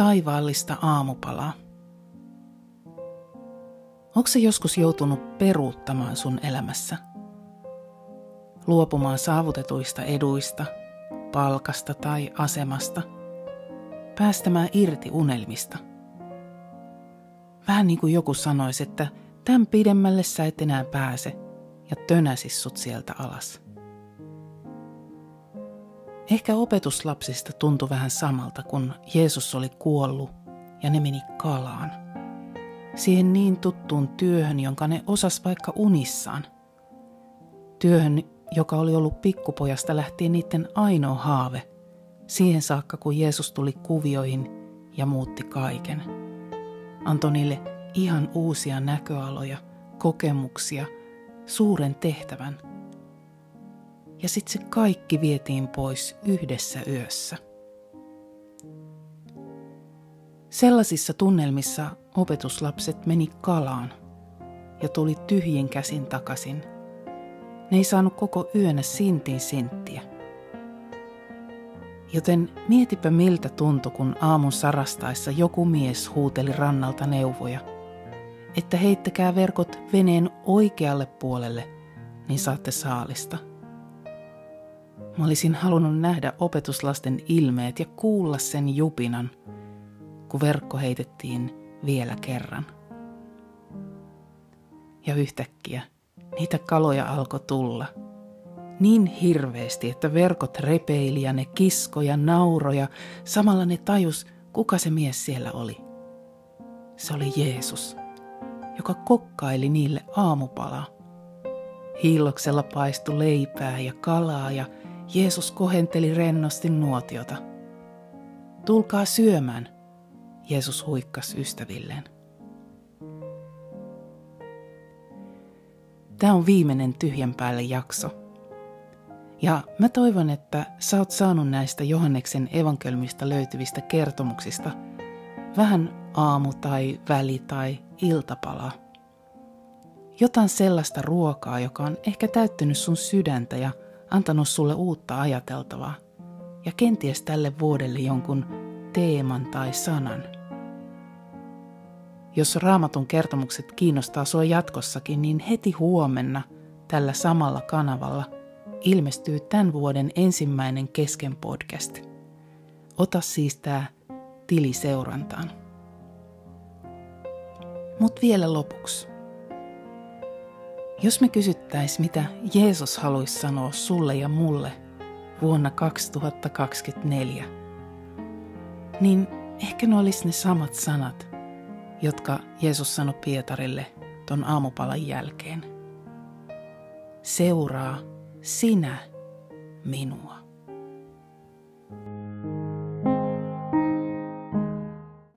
taivaallista aamupalaa. Onko se joskus joutunut peruuttamaan sun elämässä? Luopumaan saavutetuista eduista, palkasta tai asemasta? Päästämään irti unelmista? Vähän niin kuin joku sanoisi, että tämän pidemmälle sä et enää pääse ja tönäsis sut sieltä alas. Ehkä opetuslapsista tuntui vähän samalta, kun Jeesus oli kuollut ja ne meni kalaan. Siihen niin tuttuun työhön, jonka ne osas vaikka unissaan. Työhön, joka oli ollut pikkupojasta lähtien niiden ainoa haave, siihen saakka kun Jeesus tuli kuvioihin ja muutti kaiken. Antoi niille ihan uusia näköaloja, kokemuksia, suuren tehtävän – ja sitten se kaikki vietiin pois yhdessä yössä. Sellaisissa tunnelmissa opetuslapset meni kalaan ja tuli tyhjin käsin takaisin. Ne ei saanut koko yönä sintiin sinttiä. Joten mietipä miltä tuntui, kun aamun sarastaessa joku mies huuteli rannalta neuvoja, että heittäkää verkot veneen oikealle puolelle, niin saatte saalista – Mä olisin halunnut nähdä opetuslasten ilmeet ja kuulla sen jupinan, kun verkko heitettiin vielä kerran. Ja yhtäkkiä niitä kaloja alkoi tulla. Niin hirveästi, että verkot repeili ja ne kiskoja, nauroja. Samalla ne tajus, kuka se mies siellä oli. Se oli Jeesus, joka kokkaili niille aamupalaa. Hiilloksella paistui leipää ja kalaa ja Jeesus kohenteli rennosti nuotiota. Tulkaa syömään, Jeesus huikkas ystävilleen. Tämä on viimeinen tyhjän päälle jakso. Ja mä toivon, että sä oot saanut näistä Johanneksen evankelmista löytyvistä kertomuksista vähän aamu- tai väli- tai iltapalaa. Jotain sellaista ruokaa, joka on ehkä täyttynyt sun sydäntä ja antanut sulle uutta ajateltavaa ja kenties tälle vuodelle jonkun teeman tai sanan. Jos raamatun kertomukset kiinnostaa sua jatkossakin, niin heti huomenna tällä samalla kanavalla ilmestyy tämän vuoden ensimmäinen kesken podcast. Ota siis tämä tili seurantaan. Mut vielä lopuksi. Jos me kysyttäis, mitä Jeesus haluaisi sanoa sulle ja mulle vuonna 2024, niin ehkä ne olisi ne samat sanat, jotka Jeesus sanoi Pietarille ton aamupalan jälkeen. Seuraa sinä minua.